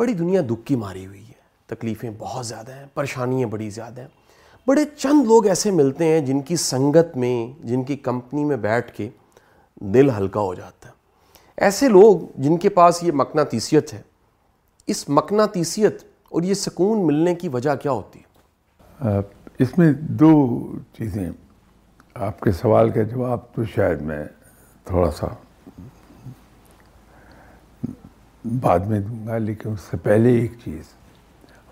بڑی دنیا دکھ کی ماری ہوئی ہے۔ تکلیفیں بہت زیادہ ہیں، پریشانیاں بڑی زیادہ ہیں۔ بڑے چند لوگ ایسے ملتے ہیں جن کی سنگت میں، جن کی کمپنی میں بیٹھ کے دل ہلکا ہو جاتا ہے۔ ایسے لوگ جن کے پاس یہ مقناطیسیت ہے۔ اس مقناطیسیت اور یہ سکون ملنے کی وجہ کیا ہوتی ہے؟ اس میں دو چیزیں۔ آپ کے سوال کا جواب تو شاید میں تھوڑا سا بعد میں دوں گا، لیکن اس سے پہلے ایک چیز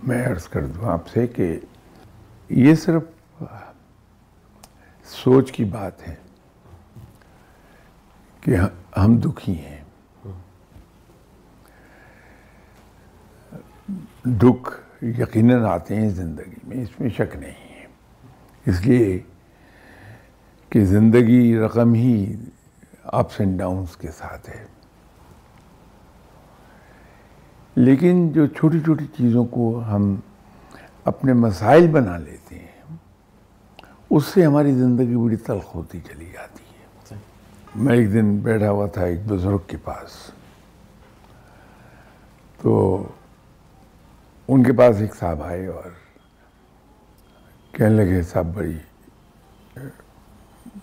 میں عرض کر دوں آپ سے کہ یہ صرف سوچ کی بات ہے کہ ہم دکھی ہیں۔ دکھ یقیناً آتے ہیں زندگی میں، اس میں شک نہیں ہے۔ اس لیے کہ زندگی رقم ہی اپس اینڈ ڈاؤنس کے ساتھ ہے۔ لیکن جو چھوٹی چھوٹی چیزوں کو ہم اپنے مسائل بنا لیتے ہیں، اس سے ہماری زندگی بڑی تلخ ہوتی چلی جاتی ہے۔ میں ایک دن بیٹھا ہوا تھا ایک بزرگ کے پاس۔ تو ان کے پاس ایک صاحب آئے اور کہنے لگے صاحب، بڑی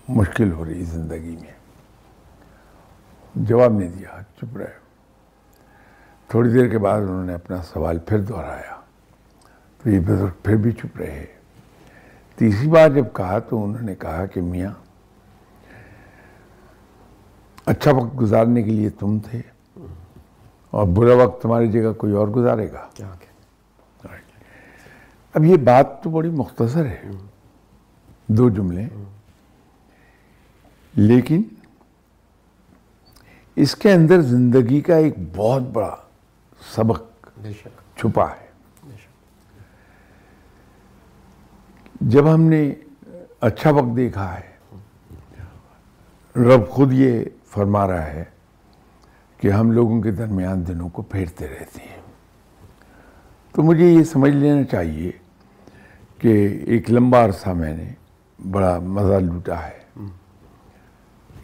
مشکل ہو رہی زندگی میں۔ جواب نہیں دیا، چپ رہے۔ تھوڑی دیر کے بعد انہوں نے اپنا سوال پھر دہرایا۔ تو یہ بزرگ پھر بھی چپ رہے۔ تیسری بار جب کہا تو انہوں نے کہا کہ میاں اچھا وقت گزارنے کے لیے تم تھے اور برا وقت تمہاری جگہ کوئی اور گزارے گا۔ اب یہ بات تو بڑی مختصر ہے۔ دو جملے۔ لیکن اس کے اندر زندگی کا ایک بہت بڑا سبق چھپا ہے۔ جب ہم نے اچھا وقت دیکھا ہے رب خود یہ فرما رہا ہے کہ ہم لوگوں کے درمیان دنوں کو پھیرتے رہتے ہیں۔ تو مجھے یہ سمجھ لینا چاہیے کہ ایک لمبا عرصہ میں نے بڑا مزہ لوٹا ہے۔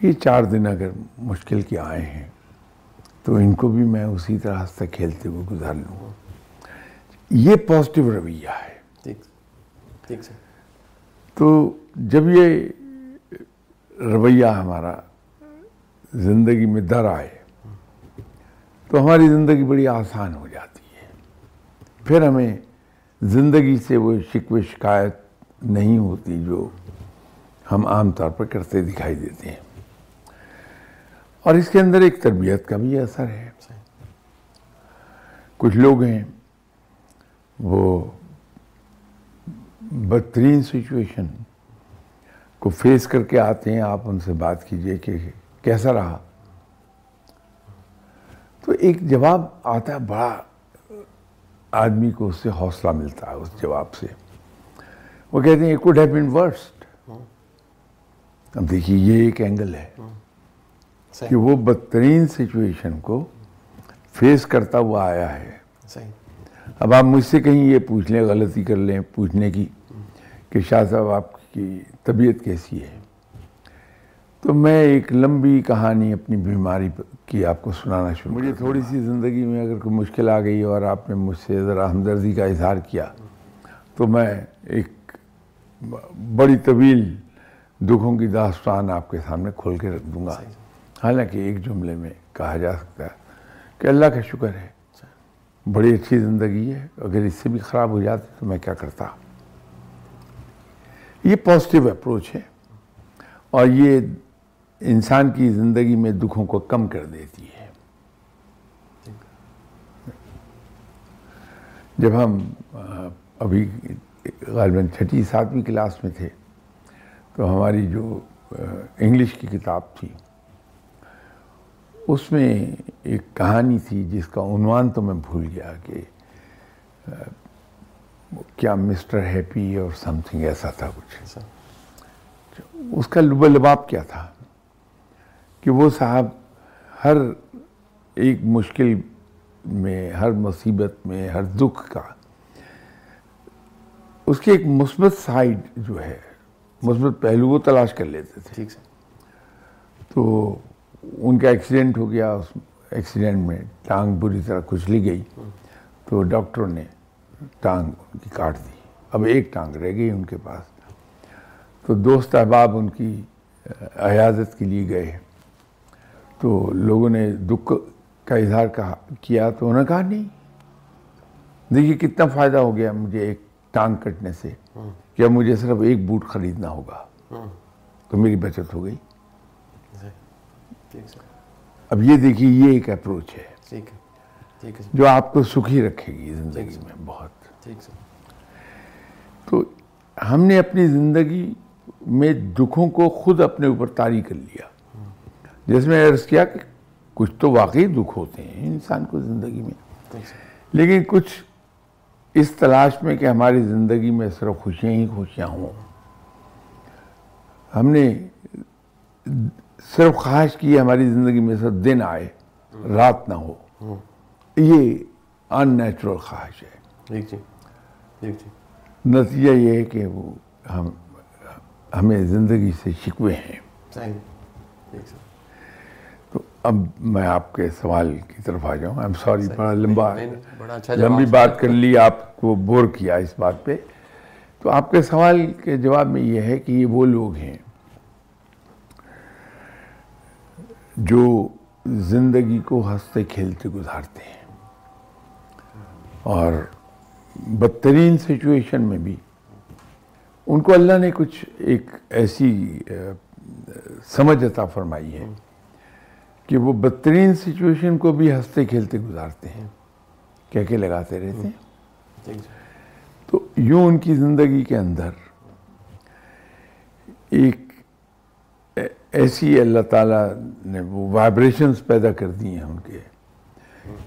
یہ چار دن اگر مشکل کے آئے ہیں تو ان کو بھی میں اسی طرح سے کھیلتے ہوئے گزار لوں گا۔ یہ پازیٹیو رویہ ہے۔ تو جب یہ رویہ ہمارا زندگی میں در آئے تو ہماری زندگی بڑی آسان ہو جاتی ہے۔ پھر ہمیں زندگی سے وہ شکوے شکایت نہیں ہوتی جو ہم عام طور پر کرتے دکھائی دیتے ہیں۔ اور اس کے اندر ایک تربیت کا بھی اثر ہے۔ کچھ لوگ ہیں، وہ بدترین سچویشن کو فیس کر کے آتے ہیں۔ آپ ان سے بات کیجیے کہ کیسا رہا۔ تو ایک جواب آتا ہے، بڑا آدمی کو اس سے حوصلہ ملتا ہے، اس جواب سے۔ وہ کہتے ہیں کوڈ ہیو بین ورسٹ اب دیکھیے، یہ ایک اینگل ہے۔ کہ وہ بدترین سچویشن کو فیس کرتا ہوا آیا ہے۔ اب آپ مجھ سے کہیں یہ پوچھ لیں غلطی کر لیں پوچھنے کی کہ شاہ صاحب آپ کی طبیعت کیسی ہے۔ تو میں ایک لمبی کہانی اپنی بیماری کی آپ کو سنانا شروع مجھے تھوڑی سی زندگی میں اگر کوئی مشکل آ گئی اور آپ نے مجھ سے ذرا ہمدردی کا اظہار کیا تو میں ایک بڑی طویل دکھوں کی داستان آپ کے سامنے کھول کے رکھ دوں گا۔ حالانکہ ایک جملے میں کہا جا سکتا ہے کہ اللہ کا شکر ہے، بڑی اچھی زندگی ہے، اگر اس سے بھی خراب ہو جاتی تو میں کیا کرتا؟ یہ پازیٹیو اپروچ ہے اور یہ انسان کی زندگی میں دکھوں کو کم کر دیتی ہے۔ جب ہم ابھی غالباً چھٹی، ساتویں کلاس میں تھے تو ہماری جو انگلش کی کتاب تھی اس میں ایک کہانی تھی جس کا عنوان تو میں بھول گیا کہ کیا مسٹر ہیپی اور سم تھنگ ایسا تھا کچھ۔ اس کا لب لباب کیا تھا کہ وہ صاحب ہر ایک مشکل میں ہر مصیبت میں ہر دکھ کا اس کی ایک مثبت سائڈ جو ہے مثبت پہلو وہ تلاش کر لیتے تھے۔ ٹھیک تو ان کا ایکسیڈنٹ ہو گیا اس ایکسیڈنٹ میں ٹانگ بری طرح کچلی گئی۔ تو ڈاکٹروں نے ٹانگ ان کی کاٹ دی۔ اب ایک ٹانگ رہ گئی ان کے پاس۔ تو دوست احباب ان کی عیادت کے لیے گئے۔ تو لوگوں نے دکھ کا اظہار کہا کیا تو انہوں نے کہا نہیں۔ دیکھیے کتنا فائدہ ہو گیا مجھے ایک ٹانگ کٹنے سے۔ کیا مجھے صرف ایک بوٹ خریدنا ہوگا؟ تو میری بچت ہو گئی۔ اب یہ دیکھیے یہ ایک اپروچ ہے۔ جو آپ کو سکھی رکھے گی زندگی میں بہت۔ تو ہم نے اپنی زندگی میں دکھوں کو خود اپنے اوپر تاری کر لیا۔ جس میں عرض کیا کہ کچھ تو واقعی دکھ ہوتے ہیں انسان کو زندگی میں۔ لیکن کچھ اس تلاش میں کہ ہماری زندگی میں صرف خوشیاں ہی خوشیاں ہوں۔ ہم نے صرف خواہش کی ہماری زندگی میں صرف دن آئے رات نہ ہو۔ یہ ان نیچرل خواہش ہے۔ نتیجہ یہ ہے کہ وہ ہم ہمیں زندگی سے شکوے ہیں۔ تو اب میں آپ کے سوال کی طرف آ جاؤں۔ ایم سوری بڑا لمبا اچھا لمبی بات کر لی آپ کو بور کیا اس بات پہ۔ تو آپ کے سوال کے جواب میں یہ ہے کہ یہ وہ لوگ ہیں۔ جو زندگی کو ہنستے کھیلتے گزارتے ہیں۔ اور بدترین سچویشن میں بھی ان کو اللہ نے کچھ ایک ایسی سمجھ عطا فرمائی ہے کہ وہ بدترین سچویشن کو بھی ہنستے کھیلتے گزارتے ہیں۔ کیا کہ لگاتے رہتے ہیں؟ تو یوں ان کی زندگی کے اندر ایک ایسی اللہ تعالیٰ نے وہ وائبریشنز پیدا کر دی ہیں ان کے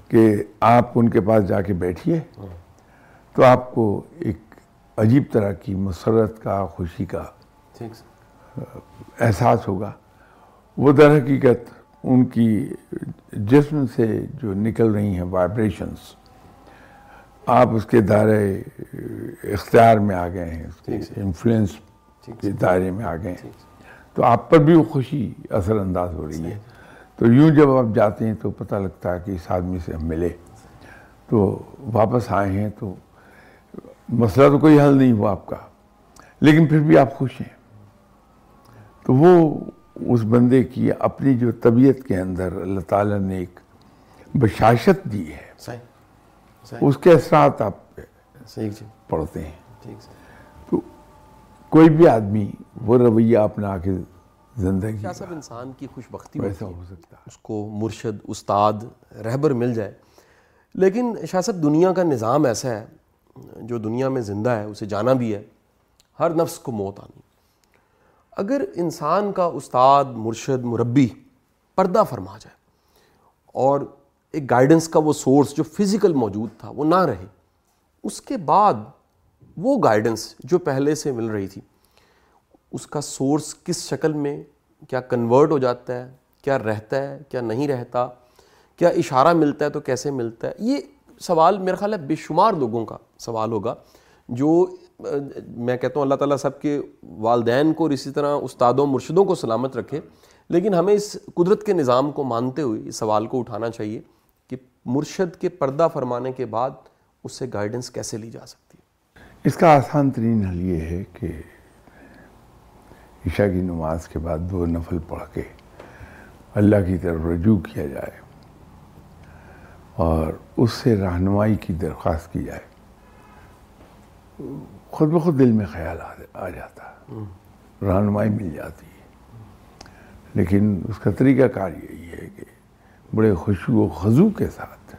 کہ آپ ان کے پاس جا کے بیٹھیے تو آپ کو ایک عجیب طرح کی مسرت کا خوشی کا احساس ہوگا۔ وہ در حقیقت ان کی جسم سے جو نکل رہی ہیں وائبریشنز آپ اس کے دائرے اختیار میں آ گئے ہیں اس کے انفلوئنس کے دائرے میں آ گئے ہیں۔ تو آپ پر بھی وہ خوشی اثر انداز ہو رہی ہے۔ تو یوں جب آپ جاتے ہیں تو پتہ لگتا ہے کہ اس آدمی سے ہم ملے۔ تو واپس آئے ہیں تو مسئلہ تو کوئی حل نہیں ہوا آپ کا لیکن پھر بھی آپ خوش ہیں۔ تو وہ اس بندے کی اپنی جو طبیعت کے اندر اللہ تعالیٰ نے ایک بشاشت دی ہے۔ اس کے اثرات آپ جی۔ پڑھتے ہیں۔ کوئی بھی آدمی وہ رویہ اپنا کے زندگی کیا سب انسان کی خوش بختی ویسا ہو سکتا اس کو مرشد استاد رہبر مل جائے۔ لیکن شاہ صاحب دنیا کا نظام ایسا ہے جو دنیا میں زندہ ہے اسے جانا بھی ہے ہر نفس کو موت آنی۔ اگر انسان کا استاد مرشد مربی پردہ فرما جائے اور ایک گائیڈنس کا وہ سورس جو فزیکل موجود تھا وہ نہ رہے اس کے بعد وہ گائیڈنس جو پہلے سے مل رہی تھی، اس کا سورس کس شکل میں، کیا کنورٹ ہو جاتا ہے، کیا رہتا ہے، کیا نہیں رہتا، کیا اشارہ ملتا ہے تو کیسے ملتا ہے، یہ سوال میرا خیال ہے بے شمار لوگوں کا سوال ہوگا، جو، میں کہتا ہوں اللہ تعالیٰ سب کے والدین کو اور اسی طرح استادوں مرشدوں کو سلامت رکھے، لیکن ہمیں اس قدرت کے نظام کو مانتے ہوئے اس سوال کو اٹھانا چاہیے کہ مرشد کے پردہ فرمانے کے بعد اس سے گائیڈنس کیسے لی جا سکتی اس کا آسان ترین حل یہ ہے کہ عشاء کی نماز کے بعد دو نفل پڑھ کے اللہ کی طرف رجوع کیا جائے اور اس سے رہنمائی کی درخواست کی جائے، خود بخود دل میں خیال آ جاتا ہے، رہنمائی مل جاتی ہے۔ لیکن اس کا طریقہ کار یہی ہے کہ بڑے خوشو و خضو کے ساتھ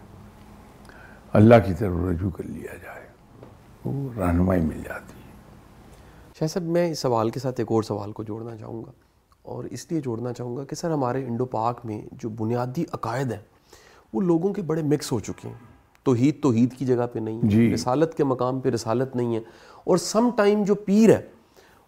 اللہ کی طرف رجوع کر لیا جائے۔ وہ رہنمائی مل جاتی ہے۔ شاہ صاحب میں اس سوال کے ساتھ ایک اور سوال کو جوڑنا چاہوں گا اور اس لیے جوڑنا چاہوں گا کہ سر ہمارے انڈو پاک میں جو بنیادی عقائد ہیں وہ لوگوں کے بڑے مکس ہو چکے ہیں۔ توحید توحید کی جگہ پہ نہیں جی۔ رسالت کے مقام پہ رسالت نہیں ہے۔ اور سم ٹائم جو پیر ہے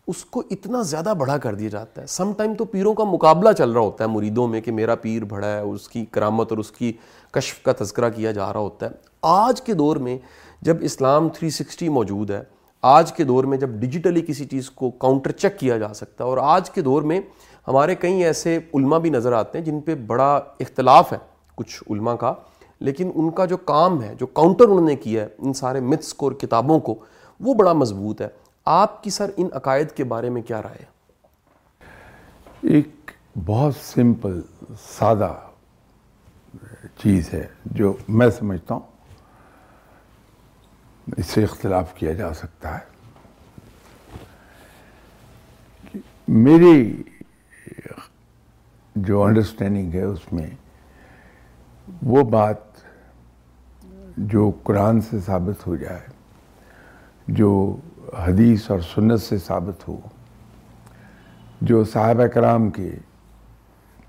اس کو اتنا زیادہ بڑا کر دیا جاتا ہے۔ سم ٹائم تو پیروں کا مقابلہ چل رہا ہوتا ہے مریدوں میں کہ میرا پیر بڑا ہے اس کی کرامت اور اس کی کشف کا تذکرہ کیا جا رہا ہوتا ہے۔ آج کے دور میں جب اسلام 360 موجود ہے، آج کے دور میں جب ڈیجیٹلی کسی چیز کو کاؤنٹر چیک کیا جا سکتا ہے، اور آج کے دور میں ہمارے کئی ایسے علماء بھی نظر آتے ہیں جن پہ بڑا اختلاف ہے کچھ علماء کا، لیکن ان کا جو کام ہے، جو کاؤنٹر انہوں نے کیا ہے، ان سارے متس کو اور کتابوں کو، وہ بڑا مضبوط ہے۔ آپ کی سر ان عقائد کے بارے میں کیا رائے ہے؟ ایک بہت سمپل سادہ چیز ہے جو میں سمجھتا ہوں۔ اس سے اختلاف کیا جا سکتا ہے۔ میری جو انڈرسٹینڈنگ ہے اس میں وہ بات جو قرآن سے ثابت ہو جائے، جو حدیث اور سنت سے ثابت ہو، جو صحابہ کرام کے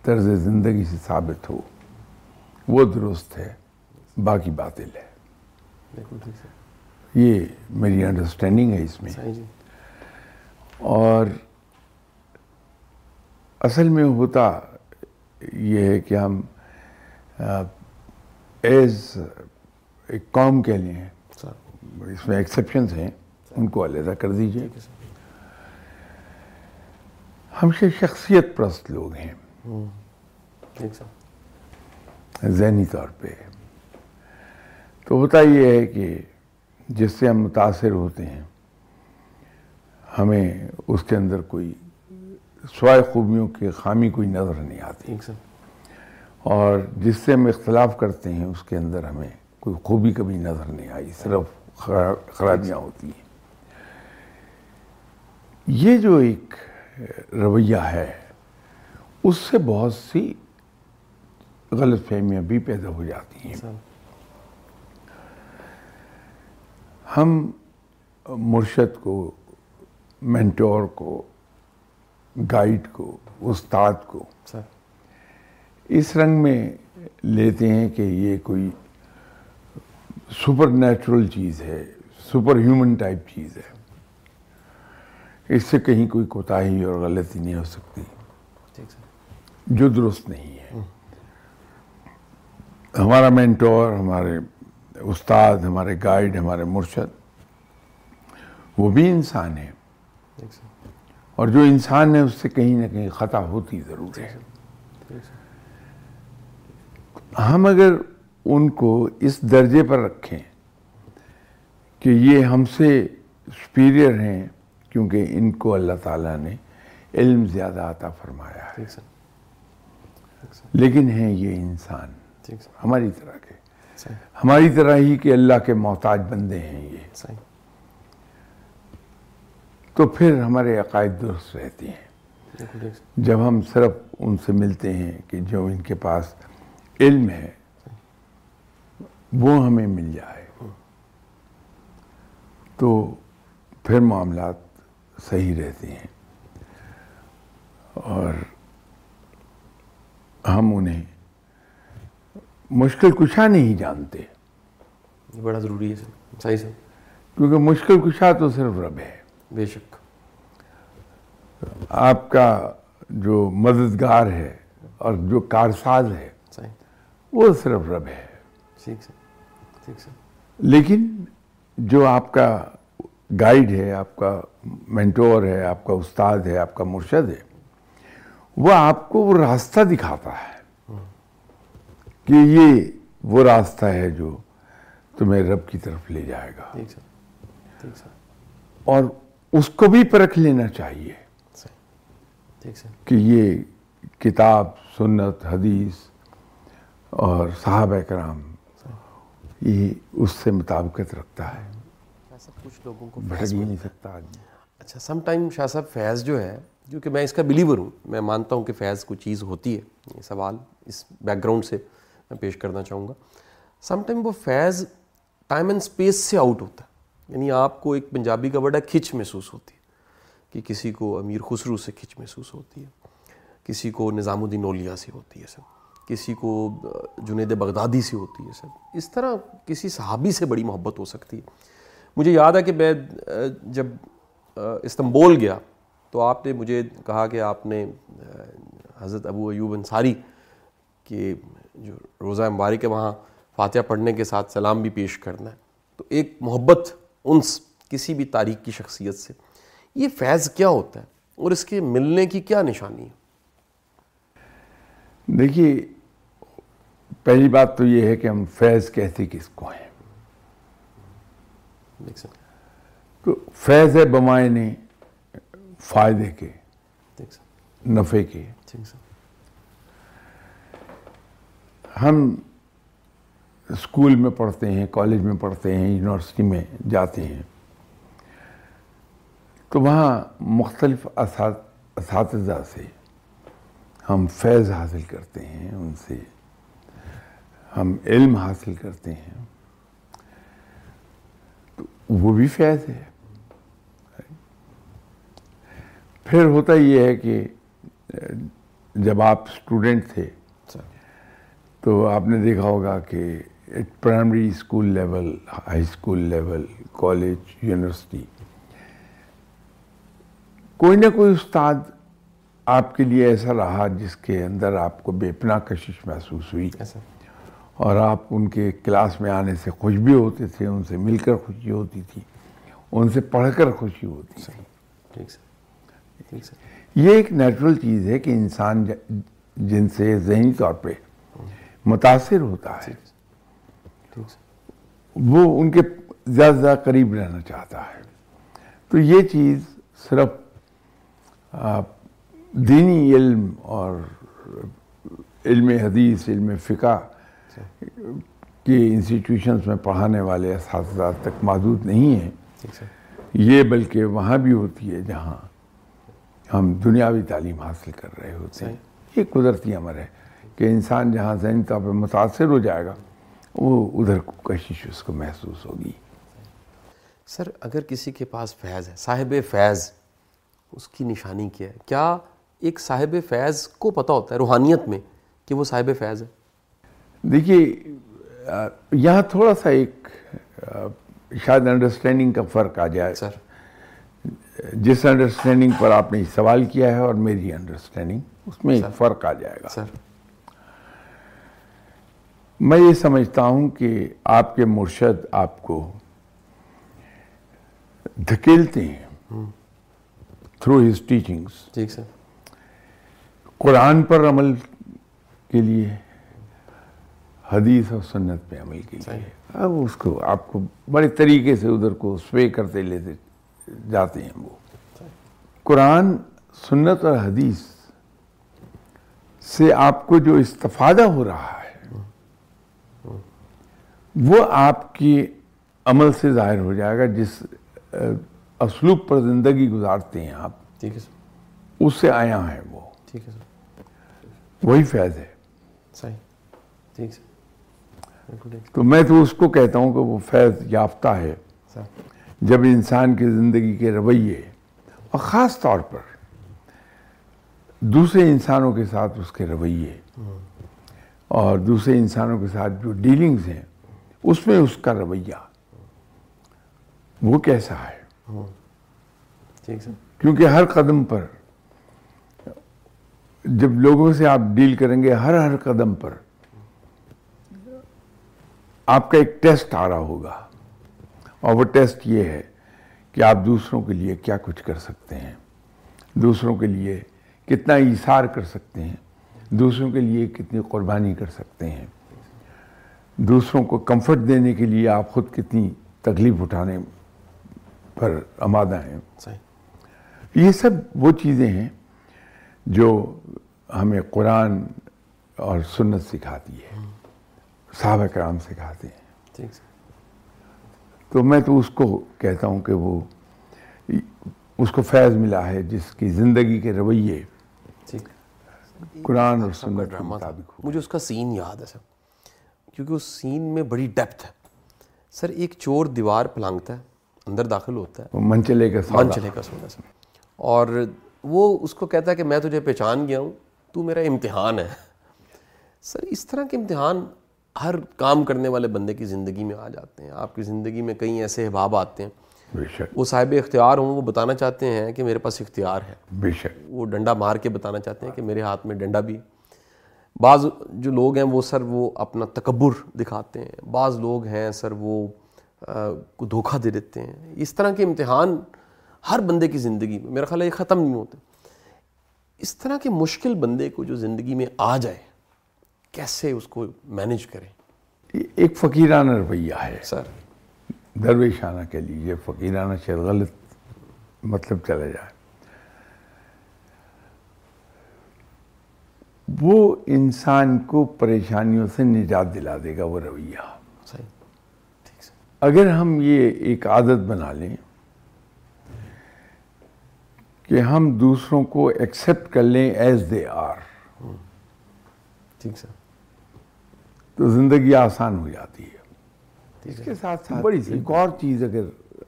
طرز زندگی سے ثابت ہو، وہ درست ہے، باقی باطل ہے۔ یہ میری انڈرسٹینڈنگ ہے اس میں۔ جی۔ اور اصل میں ہوتا یہ ہے کہ ہم ایز ایک قوم کے لیے اس میں ایکسیپشنز ہیں۔ ان کو علیحدہ کر دیجیے۔ ہم سے شخصیت پرست لوگ ہیں۔ ذہنی طور پہ۔ تو ہوتا یہ ہے کہ جس سے ہم متاثر ہوتے ہیں ہمیں اس کے اندر کوئی سوائے خوبیوں کی خامی کوئی نظر نہیں آتی۔ اور جس سے ہم اختلاف کرتے ہیں اس کے اندر ہمیں کوئی خوبی کبھی نظر نہیں آئی صرف خرا- خرابیاں ہوتی ہیں۔ یہ جو ایک رویہ ہے اس سے بہت سی غلط فہمیاں بھی پیدا ہو جاتی ہیں سر ہم مرشد کو مینٹور کو گائیڈ کو استاد کو اس رنگ میں لیتے ہیں کہ یہ کوئی سپر نیچرل چیز ہے سپر ہیومن ٹائپ چیز ہے۔ اس سے کہیں کوئی کوتاہی اور غلطی نہیں ہو سکتی۔ جو درست نہیں ہے۔ ہمارا مینٹور ہمارے استاد ہمارے گائیڈ ہمارے مرشد وہ بھی انسان ہے اور جو انسان ہے اس سے کہیں نہ کہیں خطا ہوتی ضرور ہے۔ ہم اگر ان کو اس درجے پر رکھیں کہ یہ ہم سے سپیریئر ہیں کیونکہ ان کو اللہ تعالیٰ نے علم زیادہ عطا فرمایا ہے۔ لیکن ہیں یہ انسان۔ ہماری طرح کے۔ ہماری طرح ہی کہ اللہ کے محتاج بندے ہیں یہ۔ صحیح۔ تو پھر ہمارے عقائد درست رہتے ہیں۔ جب ہم صرف ان سے ملتے ہیں کہ جو ان کے پاس علم ہے وہ ہمیں مل جائے۔ تو پھر معاملات صحیح رہتے ہیں۔ اور ہم انہیں مشکل کشا نہیں جانتے۔ یہ بڑا ضروری ہے سر صحیح سر۔ کیونکہ مشکل کشا تو صرف رب ہے۔ بے شک۔ آپ کا جو مددگار ہے اور جو کارساز ہے صحیح۔ وہ صرف رب ہے۔ ٹھیک سر ٹھیک سر۔ لیکن جو آپ کا گائیڈ ہے آپ کا مینٹور ہے آپ کا استاد ہے آپ کا مرشد ہے وہ آپ کو وہ راستہ دکھاتا ہے۔ کہ یہ وہ راستہ ہے جو تمہیں رب کی طرف لے جائے گا۔ اور اس کو بھی پرکھ لینا چاہیے صحیح۔ ٹھیک سر۔ کہ یہ کتاب سنت حدیث اور صحابہ کرام یہ اس سے مطابقت رکھتا ہے۔ کچھ لوگوں کو بھٹک نہیں سکتا اچھا سم ٹائم شاہ صاحب فیض جو ہے کیونکہ میں اس کا بلیور ہوں میں مانتا ہوں کہ فیض کوئی چیز ہوتی ہے یہ سوال اس بیک گراؤنڈ سے۔ میں پیش کرنا چاہوں گا۔ سم ٹائم وہ فیض ٹائم اینڈ اسپیس سے آؤٹ ہوتا ہے۔ یعنی آپ کو ایک پنجابی کا بڑا کھچ محسوس ہوتی ہے۔ کہ کسی کو امیر خسرو سے کھچ محسوس ہوتی ہے۔ کسی کو نظام الدین اولیا سے ہوتی ہے سر۔ کسی کو جنید بغدادی سے ہوتی ہے سر۔ اس طرح کسی صحابی سے بڑی محبت ہو سکتی ہے۔ مجھے یاد ہے کہ میں جب استنبول گیا تو آپ نے مجھے کہا کہ آپ نے حضرت ابو ایوب انصاری کے جو روزہ مبارک ہے وہاں فاتحہ پڑھنے کے ساتھ سلام بھی پیش کرنا ہے۔ تو ایک محبت انس کسی بھی تاریخ کی شخصیت سے۔ یہ فیض کیا ہوتا ہے؟ اور اس کے ملنے کی کیا نشانی ہے؟ دیکھیے پہلی بات تو یہ ہے کہ ہم فیض کہتے کس کو ہیں۔ دیکھ تو فیض ہے بمائنے فائدے کے نفع کے۔ ہم اسکول میں پڑھتے ہیں، کالج میں پڑھتے ہیں، یونیورسٹی میں جاتے ہیں۔ تو وہاں مختلف اسات- اساتذہ سے ہم فیض حاصل کرتے ہیں، ان سے ہم علم حاصل کرتے ہیں۔ تو وہ بھی فیض ہے۔ پھر ہوتا یہ ہے کہ جب آپ اسٹوڈنٹ تھے تو آپ نے دیکھا ہوگا کہ primary school level high school level college university کوئی نہ کوئی استاد آپ کے لیے ایسا رہا جس کے اندر آپ کو بے پناہ کشش محسوس ہوئی اور آپ ان کے کلاس میں آنے سے خوش بھی ہوتے تھے ان سے مل کر خوشی ہوتی تھی ان سے پڑھ کر خوشی ہوتی تھی۔ یہ ایک نیچرل چیز ہے کہ انسان جن سے ذہنی طور پہ متاثر ہوتا ہے۔ وہ ان کے زیادہ سے زیادہ قریب رہنا چاہتا ہے۔ تو یہ چیز صرف دینی علم اور علم حدیث علم فقہ کے انسٹیٹیوشنز میں پڑھانے والے اساتذہ تک محدود نہیں ہیں۔ یہ بلکہ وہاں بھی ہوتی ہے جہاں ہم دنیاوی تعلیم حاصل کر رہے ہوتے ہیں۔ یہ قدرتی امر ہے۔ کہ انسان جہاں ذہنی طور پہ متاثر ہو جائے گا وہ ادھر کشش اس کو محسوس ہوگی۔ سر اگر کسی کے پاس فیض ہے صاحب فیض اس کی نشانی کیا ہے؟ کیا ایک صاحب فیض کو پتہ ہوتا ہے روحانیت میں کہ وہ صاحب فیض ہے؟ دیکھیے یہاں تھوڑا سا ایک شاید انڈرسٹینڈنگ کا فرق آ جائے۔ سر۔ جس انڈرسٹینڈنگ پر آپ نے سوال کیا ہے اور میری انڈرسٹینڈنگ اس میں ایک فرق آ جائے گا۔ سر۔ میں یہ سمجھتا ہوں کہ آپ کے مرشد آپ کو دھکیلتے ہیں تھرو ہز ٹیچنگس ٹھیک سر۔ قرآن پر عمل کے لیے حدیث اور سنت پہ عمل کے لیے۔ اب اس کو آپ کو بڑے طریقے سے ادھر کو سوے کرتے لیتے جاتے ہیں وہ۔ قرآن سنت اور حدیث سے آپ کو جو استفادہ ہو رہا ہے وہ آپ کی عمل سے ظاہر ہو جائے گا جس اسلوب پر زندگی گزارتے ہیں آپ۔ ٹھیک ہے سر۔ اس سے آیا ہے وہ۔ ٹھیک ہے سر۔ وہی فیض ہے۔ صحیح۔ ٹھیک سر۔ تو میں تو اس کو کہتا ہوں کہ وہ فیض یافتہ ہے۔ جب انسان کی زندگی کے رویے اور خاص طور پر دوسرے انسانوں کے ساتھ اس کے رویے اور دوسرے انسانوں کے ساتھ جو ڈیلنگز ہیں اس میں اس کا رویہ۔ وہ کیسا ہے؟ سر۔ کیونکہ ہر قدم پر جب لوگوں سے آپ ڈیل کریں گے ہر ہر قدم پر آپ کا ایک ٹیسٹ آ رہا ہوگا۔ اور وہ ٹیسٹ یہ ہے کہ آپ دوسروں کے لیے کیا کچھ کر سکتے ہیں۔ دوسروں کے لیے کتنا ایثار کر سکتے ہیں۔ دوسروں کے لیے کتنی قربانی کر سکتے ہیں۔ دوسروں کو کمفرٹ دینے کے لیے آپ خود کتنی تکلیف اٹھانے پر آمادہ ہیں۔ صحیح۔ یہ سب وہ چیزیں ہیں جو ہمیں قرآن اور سنت سکھاتی ہے۔ صحابہ کرام سکھاتے ہیں۔ تو میں تو اس کو کہتا ہوں کہ وہ اس کو فیض ملا ہے جس کی زندگی کے رویے ٹھیک۔ قرآن اور سب سنت کے مطابق ہو۔ مجھے اس کا سین یاد ہے سر۔ کیونکہ اس سین میں بڑی ڈیپتھ ہے۔ سر ایک چور دیوار پلانگتا ہے اندر داخل ہوتا ہے۔ منچلے کا سودا چلے گا سونا سر اور وہ اس کو کہتا ہے کہ میں تجھے پہچان گیا ہوں تو میرا امتحان ہے۔ سر اس طرح کے امتحان ہر کام کرنے والے بندے کی زندگی میں آ جاتے ہیں۔ آپ کی زندگی میں کئی ایسے احباب آتے ہیں۔ بے شک۔ وہ صاحب اختیار ہوں وہ بتانا چاہتے ہیں کہ میرے پاس اختیار ہے۔ بے شک۔ وہ ڈنڈا مار کے بتانا چاہتے ہیں کہ میرے ہاتھ میں ڈنڈا بھی ہے۔ بعض جو لوگ ہیں وہ سر وہ اپنا تکبر دکھاتے ہیں بعض لوگ ہیں سر وہ کو دھوکہ دے دیتے ہیں۔ اس طرح کے امتحان ہر بندے کی زندگی میں میرا خیال ہے یہ ختم نہیں ہوتے۔ اس طرح کے مشکل بندے کو جو زندگی میں آ جائے کیسے اس کو مینج کریں؟ ایک فقیرانہ رویہ ہے۔ سر۔ درویشانہ کے لیے فقیرانہ شاید غلط مطلب چلا جائے۔ وہ انسان کو پریشانیوں سے نجات دلا دے گا وہ رویہ۔ صحیح۔ ٹھیک اگر ہم یہ ایک عادت بنا لیں کہ ہم دوسروں کو ایکسپٹ کر لیں ایز دے آر ٹھیک سر۔ تو زندگی آسان ہو جاتی ہے۔ اس کے ساتھ ساتھ بڑی ایک اور چیز اگر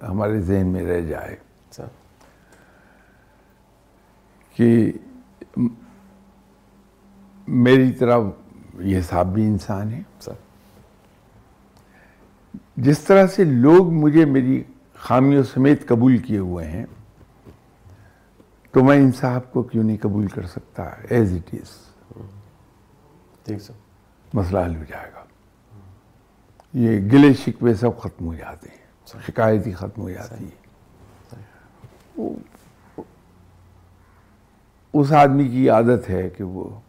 ہمارے ذہن میں رہ جائے کہ میری طرح یہ صاحب بھی انسان ہے۔ سر۔ جس طرح سے لوگ مجھے میری خامیوں سمیت قبول کیے ہوئے ہیں تو میں ان صاحب کو کیوں نہیں قبول کر سکتا؟ ایز اٹ از ٹھیک سر۔ مسئلہ حل ہو جائے گا۔ یہ گلے شکوے سب ختم ہو جاتے ہیں۔ شکایت ہی ختم ہو جاتی ہے۔ اس آدمی کی عادت ہے کہ وہ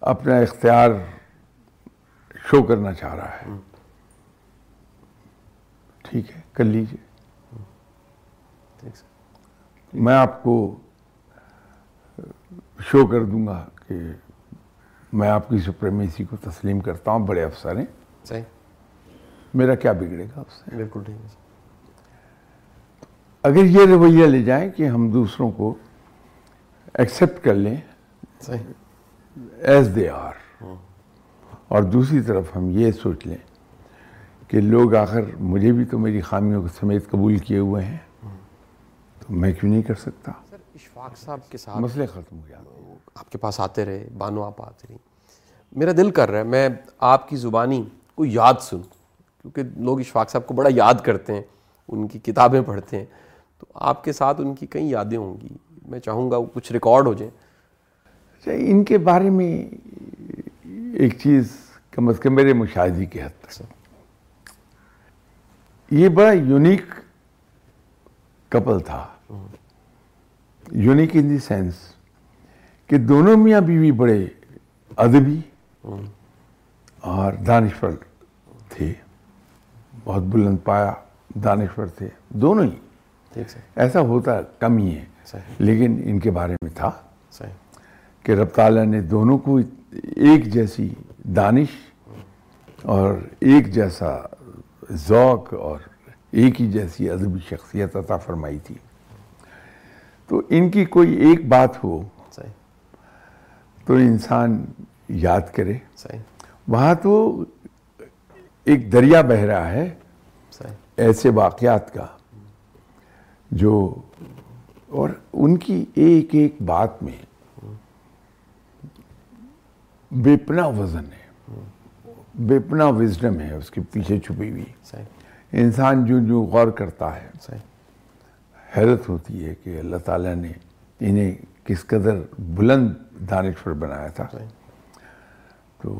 اپنا اختیار شو کرنا چاہ رہا ہے۔ ٹھیک ہے کر لیجیے میں آپ کو شو کر دوں گا کہ میں آپ کی سپریمیسی کو تسلیم کرتا ہوں بڑے افسر ہیں۔ صحیح۔ میرا کیا بگڑے گا اس سے؟ بالکل ٹھیک اگر یہ رویہ لے جائیں کہ ہم دوسروں کو ایکسپٹ کر لیں صحیح۔ As they are. اور دوسری طرف ہم یہ سوچ لیں کہ لوگ آخر مجھے بھی تو میری خامیوں کے سمیت قبول کیے ہوئے ہیں تو میں کیوں نہیں کر سکتا؟ سر اشفاق صاحب کے ساتھ مسئلے ختم ہو جاتے آپ کے پاس آتے رہے بانو آپ آتے رہی۔ میرا دل کر رہا ہے میں آپ کی زبانی کو یاد سن کیونکہ لوگ اشفاق صاحب کو بڑا یاد کرتے ہیں ان کی کتابیں پڑھتے ہیں تو آپ کے ساتھ ان کی کئی یادیں ہوں گی۔ میں چاہوں گا وہ کچھ ریکارڈ ہو جائیں۔ اچھا ان کے بارے میں ایک چیز کم از کم میرے مشاہدے کی حد تک۔ یہ بڑا یونیک کپل تھا۔ یونیک ان دی سینس کہ دونوں میاں بیوی بڑے ادبی اور دانشور تھے۔ بہت بلند پایا دانشور تھے۔ دونوں ہی۔ ایسا ہوتا کم ہی ہے۔ لیکن ان کے بارے میں تھا۔ صحیح۔ کہ رب تعالیٰ نے دونوں کو ایک جیسی دانش اور ایک جیسا ذوق اور ایک ہی جیسی ادبی شخصیت عطا فرمائی تھی۔ تو ان کی کوئی ایک بات ہو صحیح۔ تو انسان یاد کرے۔ صحیح۔ وہاں تو ایک دریا بہ رہا ہے صحیح۔ ایسے واقعات کا جو اور ان کی ایک ایک بات میں بے پناہ وزن ہے۔ بے پناہ وزڈم ہے اس کے پیچھے چھپی ہوئی۔ صحیح۔ انسان جو جو غور کرتا ہے صحیح۔ حیرت ہوتی ہے کہ اللہ تعالیٰ نے انہیں کس قدر بلند دانشور بنایا تھا۔ تو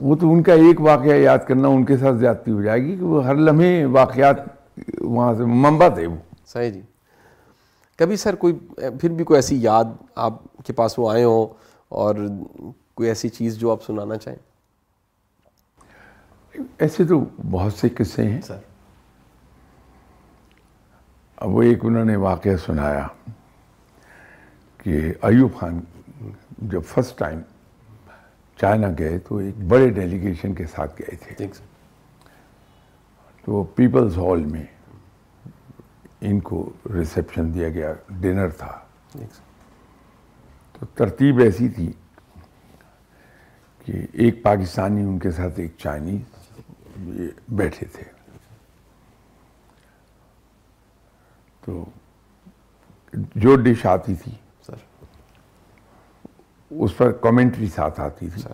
وہ تو ان کا ایک واقعہ یاد کرنا ان کے ساتھ زیادتی ہو جائے گی کہ وہ ہر لمحے واقعات وہاں سے منبع تھے۔ وہ صحیح جی۔ کبھی سر کوئی پھر بھی کوئی ایسی یاد آپ کے پاس وہ آئے ہوں اور کوئی ایسی چیز جو آپ سنانا چاہیں؟ ایسے تو بہت سے قصے ہیں۔ سر۔ اب وہ ایک انہوں نے واقعہ سنایا کہ ایوب خان جب فرسٹ ٹائم چائنا گئے تو ایک بڑے ڈیلیگیشن کے ساتھ گئے تھے۔ تو پیپلز ہال میں ان کو ریسیپشن دیا گیا ڈنر تھا۔ تو ترتیب ایسی تھی کہ ایک پاکستانی ان کے ساتھ ایک چائنیز بیٹھے تھے۔ تو جو ڈش آتی تھی سر۔ اس پر کامنٹری ساتھ آتی تھی سر۔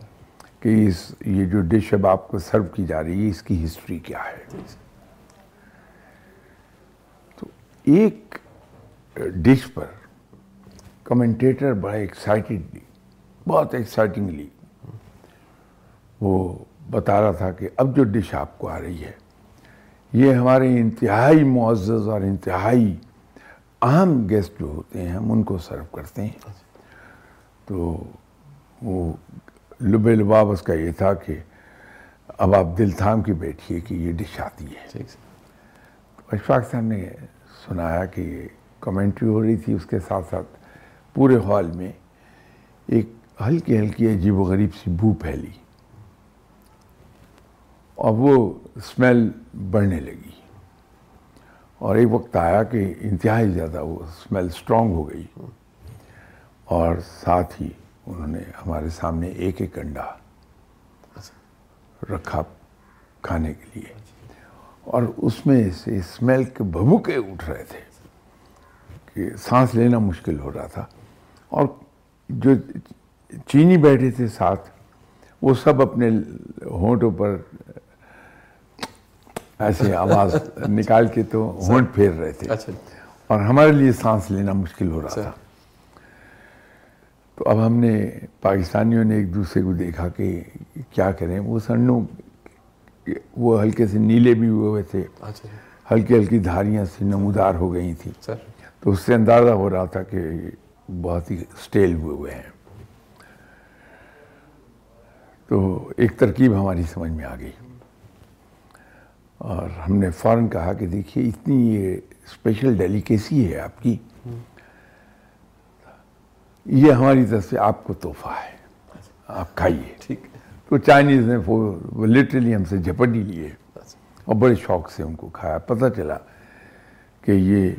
کہ اس یہ جو ڈش اب آپ کو سرو کی جا رہی ہے اس کی ہسٹری کیا ہے؟ سر۔ تو ایک ڈش پر کمنٹیٹر بڑا ایکسائٹیڈلی بہت ایکسائٹنگلی وہ بتا رہا تھا کہ اب جو ڈش آپ کو آ رہی ہے یہ ہمارے انتہائی معزز اور انتہائی اہم گیسٹ جو ہوتے ہیں ہم ان کو سرو کرتے ہیں۔ تو وہ لب لباب اس کا یہ تھا کہ اب آپ دل تھام کے بیٹھیے کہ یہ ڈش آتی ہے۔ اشفاق صاحب نے سنایا کہ یہ کمنٹری ہو رہی تھی اس کے ساتھ ساتھ پورے ہال میں ایک ہلکی ہلکی عجیب و غریب سی بو پھیلی اور وہ اسمیل بڑھنے لگی اور ایک وقت آیا کہ انتہائی زیادہ وہ اسمیل اسٹرانگ ہو گئی اور ساتھ ہی انہوں نے ہمارے سامنے ایک ایک انڈا رکھا کھانے کے لیے اور اس میں سے اسمیل کے بھبوکے اٹھ رہے تھے کہ سانس لینا مشکل ہو رہا تھا اور جو چینی بیٹھے تھے ساتھ وہ سب اپنے ہونٹوں پر ایسے آواز نکال کے تو ہونٹ پھیر رہے تھے۔ اچھا۔ اور ہمارے لیے سانس لینا مشکل ہو رہا تھا۔ تو اب ہم نے پاکستانیوں نے ایک دوسرے کو دیکھا کہ کیا کریں۔ وہ سنوں وہ ہلکے سے نیلے بھی ہوئے ہوئے تھے۔ اچھا۔ ہلکی ہلکی دھاریاں سے نمودار ہو گئی تھیں۔ تو اس سے اندازہ ہو رہا تھا کہ بہت ہی اسٹیل ہوئے ہوئے ہیں۔ تو ایک ترکیب ہماری سمجھ میں آ گئی۔ اور ہم نے فوراً کہا کہ دیکھیے اتنی یہ اسپیشل ڈیلیکیسی ہے آپ کی۔ یہ ہماری طرف سے آپ کو تحفہ ہے۔ آپ کھائیے۔ ٹھیک۔ تو چائنیز نے وہ لٹرلی ہم سے جھپٹ ہی لیے اور بڑے شوق سے ان کو کھایا۔ پتہ چلا کہ یہ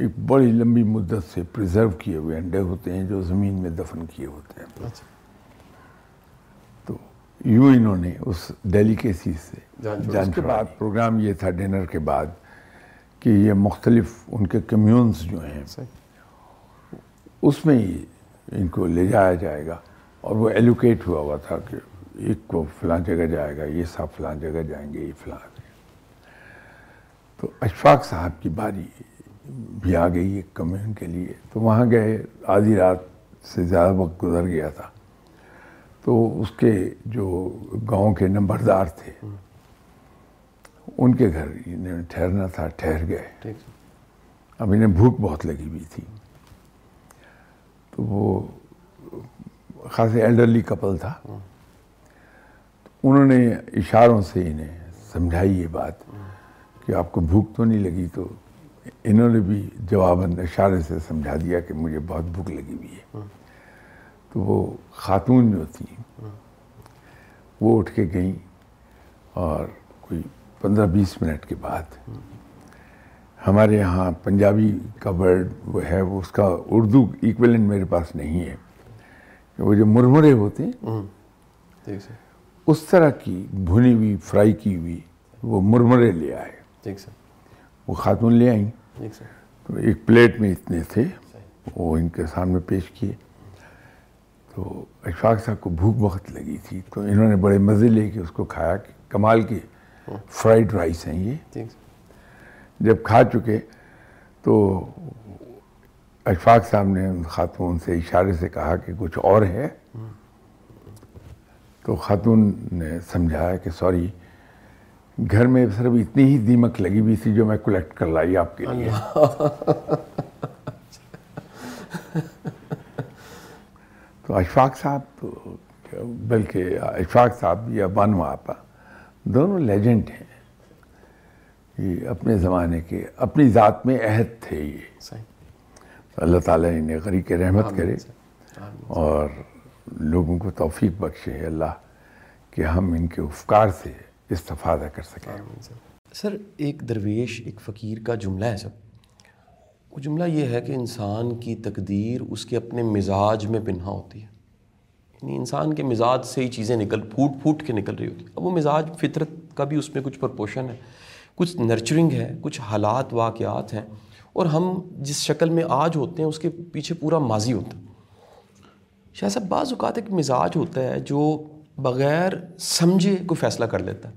ایک بڑی لمبی مدت سے پریزرو کیے ہوئے انڈے ہوتے ہیں جو زمین میں دفن کیے ہوتے ہیں۔ اچھا۔ تو یوں انہوں نے اس ڈیلیکیسی سے جان کے بعد؟ پروگرام یہ تھا ڈنر کے بعد کہ یہ مختلف ان کے کمیونز جو ہیں اس میں ہی ان کو لے جایا جائے گا۔ اور وہ ایلوکیٹ ہوا ہوا تھا کہ ایک کو فلاں جگہ جائے گا یہ صاحب فلاں جگہ جائیں گے یہ فلاں۔ تو اشفاق صاحب کی باری بھی آ گئی ایک کمیون کے لیے۔ تو وہاں گئے آدھی رات سے زیادہ وقت گزر گیا تھا۔ تو اس کے جو گاؤں کے نمبردار تھے ان کے گھر انہیں ٹھہرنا تھا ٹھہر گئے۔ اب انہیں بھوک بہت لگی ہوئی تھی۔ تو وہ خاصے ایلڈرلی کپل تھا۔ انہوں نے اشاروں سے انہیں سمجھائی یہ بات کہ آپ کو بھوک تو نہیں لگی تو انہوں نے بھی جواباً اشارے سے سمجھا دیا کہ مجھے بہت بھوک لگی ہوئی ہے۔ تو وہ خاتون جو تھیں وہ اٹھ کے گئیں اور کوئی پندرہ بیس منٹ کے بعد ہمارے یہاں پنجابی کا ورڈ وہ ہے وہ اس کا اردو ایکولنٹ میرے پاس نہیں ہے۔ وہ جو مرمرے ہوتے ہیں اس طرح کی بھنی ہوئی فرائی کی ہوئی وہ مرمرے لے آئے۔ وہ خاتون لے آئیں۔ تو ایک پلیٹ میں اتنے تھے وہ ان کے سامنے پیش کیے۔ تو اشفاق صاحب کو بھوک بہت لگی تھی۔ تو انہوں نے بڑے مزے لے کے اس کو کھایا کمال کے فرائیڈ رائس ہیں یہ۔ جب کھا چکے تو اشفاق صاحب نے خاتون سے اشارے سے کہا کہ کچھ اور ہے۔ تو خاتون نے سمجھایا کہ سوری گھر میں صرف اتنی ہی دیمک لگی ہوئی تھی جو میں کلیکٹ کر لائی آپ کے لیے۔ تو اشفاق صاحب بلکہ اشفاق صاحب یا بانو آپا دونوں لیجنڈ ہیں۔ یہ اپنے زمانے کے اپنی ذات میں عہد تھے یہ۔ صحیح۔ اللہ تعالیٰ انہیں غریق رحمت کرے۔ اور لوگوں کو توفیق بخشے۔ اللہ کہ ہم ان کے افکار سے استفادہ کر سکیں سر۔ ایک درویش، ایک فقیر کا جملہ ہے سب وہ جملہ یہ ہے کہ انسان کی تقدیر اس کے اپنے مزاج میں پنہا ہوتی ہے۔ یعنی انسان کے مزاج سے ہی چیزیں نکل، پھوٹ پھوٹ کے نکل رہی ہوتی ہیں۔ اب وہ مزاج فطرت کا بھی اس میں کچھ پرپوشن ہے۔ کچھ نرچرنگ ہے، کچھ حالات، واقعات ہیں۔ اور ہم جس شکل میں آج ہوتے ہیں، اس کے پیچھے پورا ماضی ہوتا ہے۔ شاہ صاحب، بعض اوقات ایک مزاج ہوتا ہے جو بغیر سمجھے کوئی فیصلہ کر لیتا ہے۔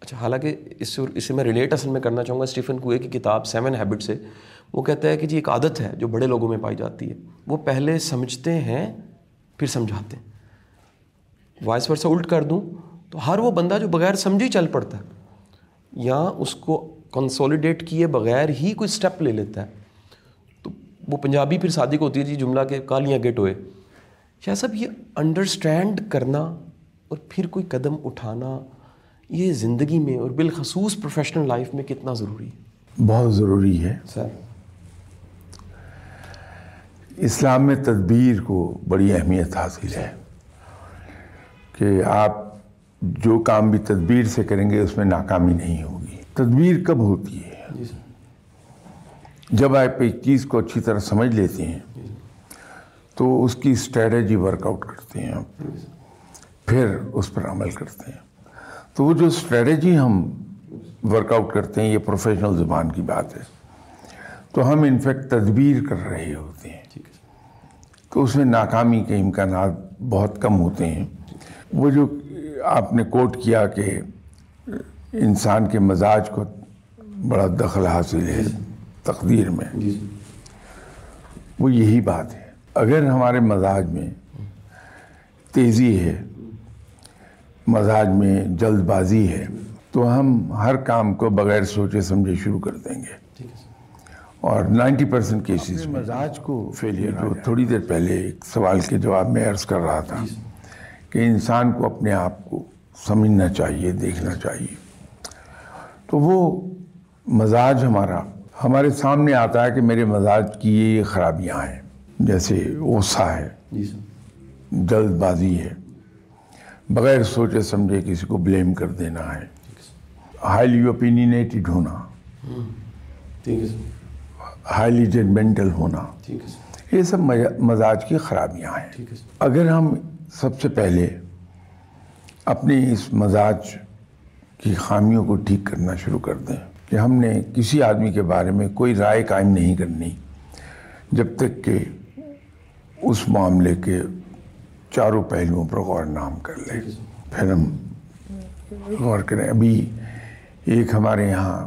اچھا حالانکہ اس سے اس سے میں ریلیٹ اصل میں کرنا چاہوں گا اسٹیفن کوئے کی کتاب سیون ہیبٹ سے۔ وہ کہتا ہے کہ جی ایک عادت ہے جو بڑے لوگوں میں پائی جاتی ہے۔ وہ پہلے سمجھتے ہیں، پھر سمجھاتے ہیں۔ وائس ورثہ الٹ کر دوں تو ہر وہ بندہ جو بغیر سمجھے ہی چل پڑتا ہے۔ یا اس کو کنسولیڈیٹ کیے بغیر ہی کوئی سٹیپ لے لیتا ہے۔ تو وہ پنجابی پھر صادق ہوتی ہے جی جملہ کہ کالیاں گٹ ہوئے۔ شاہ صاحب یہ انڈرسٹینڈ کرنا اور پھر کوئی قدم اٹھانا یہ زندگی میں اور بالخصوص پروفیشنل لائف میں کتنا ضروری ہے؟ بہت ضروری ہے۔ سر۔ اسلام میں تدبیر کو بڑی اہمیت حاصل ہے کہ آپ جو کام بھی تدبیر سے کریں گے اس میں ناکامی نہیں ہوگی۔ تدبیر کب ہوتی ہے؟ جی جب آپ ایک چیز کو اچھی طرح سمجھ لیتے ہیں تو اس کی اسٹریٹجی ورک آؤٹ کرتے ہیں پھر اس پر عمل کرتے ہیں۔ تو وہ جو اسٹریٹجی ہم ورک آؤٹ کرتے ہیں یہ پروفیشنل زبان کی بات ہے۔ تو ہم انفیکٹ تدبیر کر رہے ہوتے ہیں۔ تو اس میں ناکامی کے امکانات بہت کم ہوتے ہیں۔ وہ جو آپ نے کوٹ کیا کہ انسان کے مزاج کو بڑا دخل حاصل ہے تقدیر میں۔ جی۔ وہ یہی بات ہے۔ اگر ہمارے مزاج میں تیزی ہے مزاج میں جلد بازی ہے تو ہم ہر کام کو بغیر سوچے سمجھے شروع کر دیں گے۔ اور نائنٹی پرسینٹ کیسز مزاج کو فیلئر جو تھوڑی دیر پہلے ایک سوال کے جواب میں عرض کر رہا تھا کہ انسان کو اپنے آپ کو سمجھنا چاہیے دیکھنا چاہیے۔ تو وہ مزاج ہمارا ہمارے سامنے آتا ہے کہ میرے مزاج کی یہ خرابیاں ہیں۔ جیسے غصہ ہے جی جلد بازی ہے۔ بغیر سوچے سمجھے کسی کو بلیم کر دینا ہے۔ ہائیلی اوپینینیٹڈ ہونا۔ ہائیلی ججمنٹل ہونا۔ یہ سب مزا- مزاج کی خرابیاں ہیں۔ اگر ہم سب سے پہلے اپنے اس مزاج کی خامیوں کو ٹھیک کرنا شروع کر دیں کہ ہم نے کسی آدمی کے بارے میں کوئی رائے قائم نہیں کرنی جب تک کہ اس معاملے کے چاروں پہلوؤں پر غور نام کر لیں پھر ہم غور کریں۔ ابھی ایک ہمارے یہاں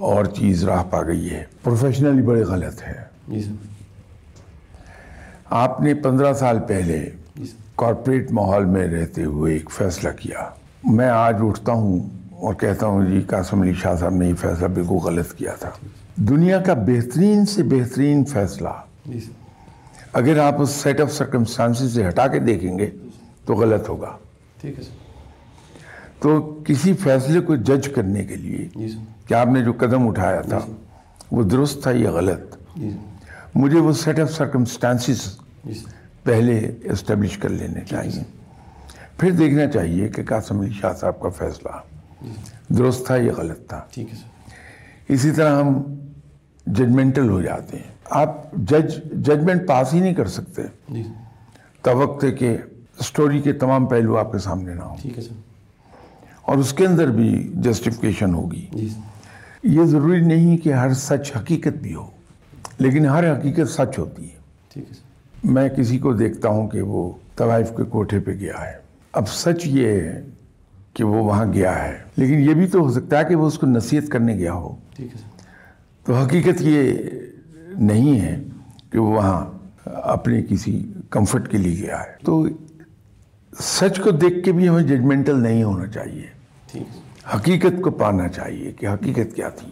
اور چیز راہ پا گئی ہے۔ پروفیشنلی بڑے غلط ہے جی آپ نے پندرہ سال پہلے جی کارپوریٹ ماحول میں رہتے ہوئے ایک فیصلہ کیا۔ میں آج اٹھتا ہوں اور کہتا ہوں جی قاسم علی شاہ صاحب نے یہ فیصلہ بالکل غلط کیا تھا۔ دنیا کا بہترین سے بہترین فیصلہ جی اگر آپ اس سیٹ آف سرکمسٹانسز سے ہٹا کے دیکھیں گے تو غلط ہوگا۔ ٹھیک ہے سر۔ تو کسی فیصلے کو جج کرنے کے لیے جی کہ آپ نے جو قدم اٹھایا تھا وہ درست تھا یا غلط؟ جی مجھے وہ سیٹ آف سرکمسٹانسز جی سر۔ پہلے اسٹیبلش کر لینے چاہیے۔ پھر دیکھنا چاہیے کہ قاسم علی شاہ صاحب کا فیصلہ درست تھا یا غلط تھا۔ ٹھیک ہے سر۔ اسی طرح ہم ججمنٹل ہو جاتے ہیں۔ آپ جج ججمنٹ پاس ہی نہیں کر سکتے۔ سر توقع کہ اسٹوری کے تمام پہلو آپ کے سامنے نہ ہوں۔ اور اس کے اندر بھی جسٹیفکیشن ہوگی۔ جی۔ یہ ضروری نہیں کہ ہر سچ حقیقت بھی ہو لیکن ہر حقیقت سچ ہوتی ہے۔ میں کسی کو دیکھتا ہوں کہ وہ طوائف کے کوٹھے پہ گیا ہے۔ اب سچ یہ ہے کہ وہ وہاں گیا ہے۔ لیکن یہ بھی تو ہو سکتا ہے کہ وہ اس کو نصیحت کرنے گیا ہو۔ تو حقیقت یہ نہیں ہے کہ وہ وہاں اپنے کسی کمفرٹ کے لیے گیا ہے تو سچ کو دیکھ کے بھی ہمیں ججمنٹل نہیں ہونا چاہیے۔ حقیقت کو پانا چاہیے کہ حقیقت کیا تھی۔